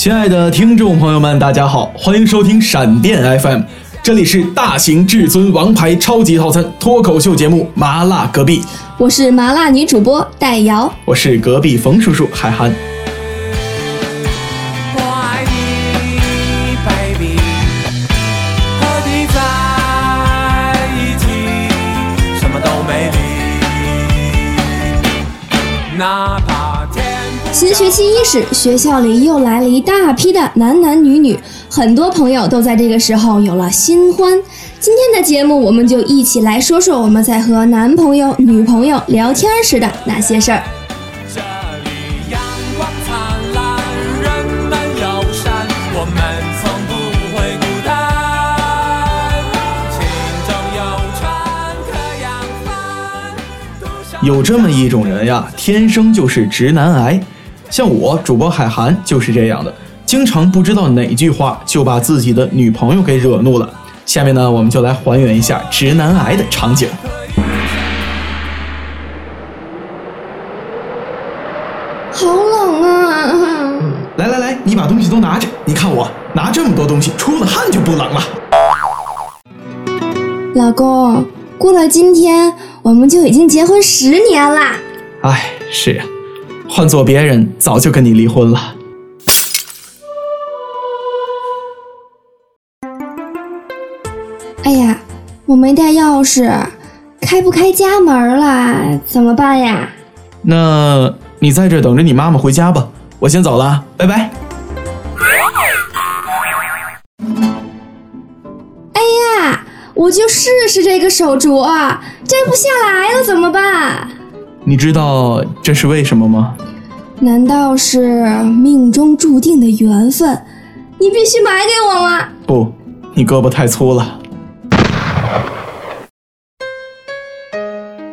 亲爱的听众朋友们，大家好，欢迎收听闪电 FM，这里是大型至尊王牌超级套餐脱口秀节目《麻辣隔壁》，我是麻辣女主播戴瑶，我是隔壁冯叔叔海涵。学期伊始，学校里又来了一大批的男男女女，很多朋友都在这个时候有了新欢。今天的节目，我们就一起来说说我们在和男朋友、女朋友聊天时的那些事儿。有这么一种人呀，天生就是直男癌，像我主播海涵就是这样的，经常不知道哪句话就把自己的女朋友给惹怒了。下面呢，我们就来还原一下直男癌的场景。好冷啊！来来来，你把东西都拿着，你看我拿这么多东西，出了汗就不冷了。老公，过了今天，我们就已经结婚十年啦。哎，是呀，换做别人早就跟你离婚了。哎呀，我没带钥匙，开不开家门了？怎么办呀？那你在这等着你妈妈回家吧，我先走了，拜拜。哎呀，我就试试这个手镯，摘不下来了怎么办？你知道这是为什么吗？难道是命中注定的缘分？你必须买给我吗？不，你胳膊太粗了。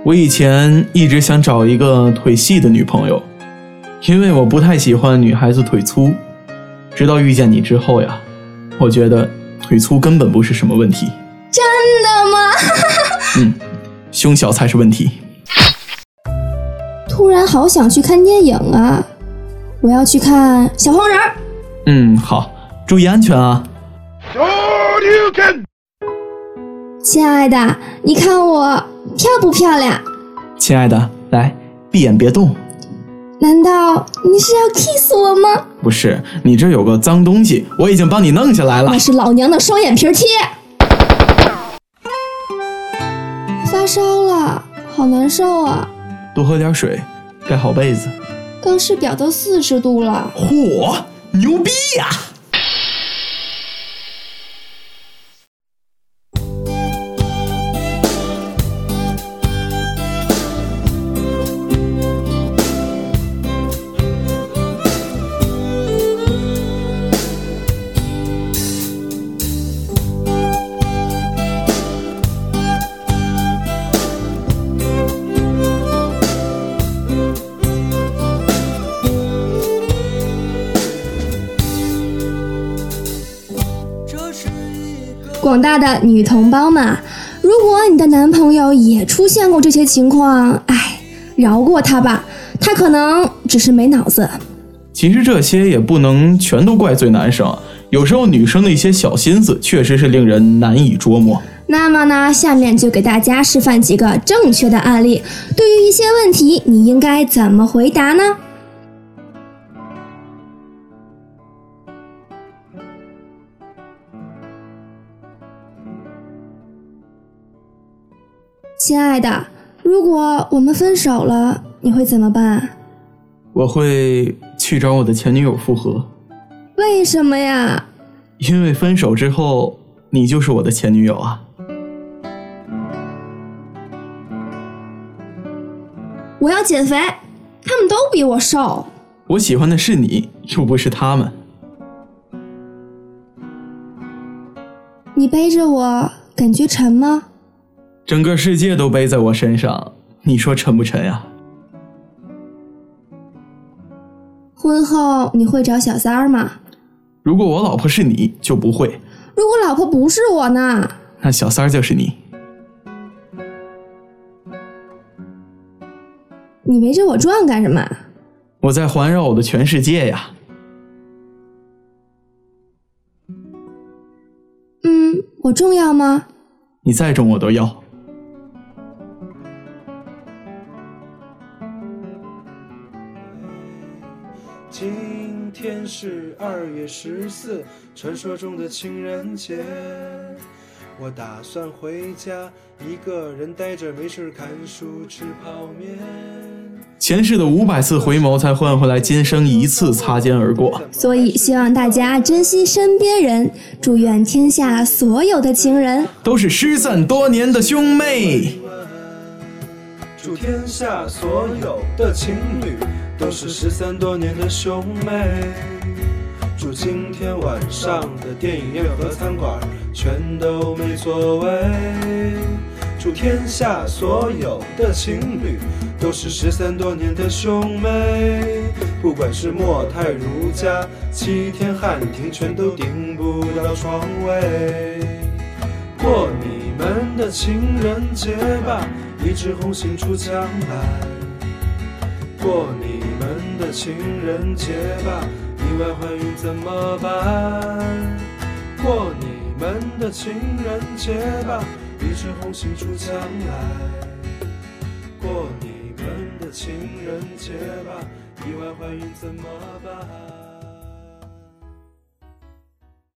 我以前一直想找一个腿细的女朋友，因为我不太喜欢女孩子腿粗。直到遇见你之后呀，我觉得腿粗根本不是什么问题，真的吗？嗯，胸小才是问题。突然好想去看电影啊！我要去看小黄人儿。嗯，好，注意安全啊。亲爱的，你看我漂不漂亮？亲爱的，来，闭眼别动。难道你是要 kiss 我吗？不是，你这有个脏东西，我已经帮你弄下来了那。是老娘的双眼皮贴。发烧了，好难受啊！多喝点水，盖好被子。更室表都四十度了。嚯，牛逼呀！这广大的女同胞们，如果你的男朋友也出现过这些情况，哎，饶过他吧，他可能只是没脑子。其实这些也不能全都怪罪男生，有时候女生的一些小心思确实是令人难以捉摸。那么呢，下面就给大家示范几个正确的案例。对于一些问题，你应该怎么回答呢？亲爱的，如果我们分手了，你会怎么办？我会去找我的前女友复合，为什么呀？因为分手之后你就是我的前女友啊。我要减肥，他们都比我瘦。我喜欢的是你，又不是他们。你背着我，感觉沉吗？整个世界都背在我身上你说沉不沉呀？婚后你会找小三儿吗？如果我老婆是你就不会。如果老婆不是我呢？那小三儿就是你。你围着我转干什么？我在环绕我的全世界呀。嗯我重要吗？你再重我都要。今天是二月十四，传说中的情人节。我打算回家，一个人呆着没事看书吃泡面。前世的五百次回眸，才换回来今生一次擦肩而过。所以希望大家珍惜身边人，祝愿天下所有的情人都是失散多年的兄妹。祝天下所有的情侣都是失散多年的兄妹。祝今天晚上的电影院和餐馆全都没座位。祝天下所有的情侣都是失散多年的兄妹。不管是莫泰如家、七天汉庭，全都订不到床位。过你们的情人节吧，一枝红杏出墙来。过你们的情人节吧，意外怀孕怎么办？过你们的情人节吧，一枝红杏出墙来。过你们的情人节吧，意外怀孕怎么办？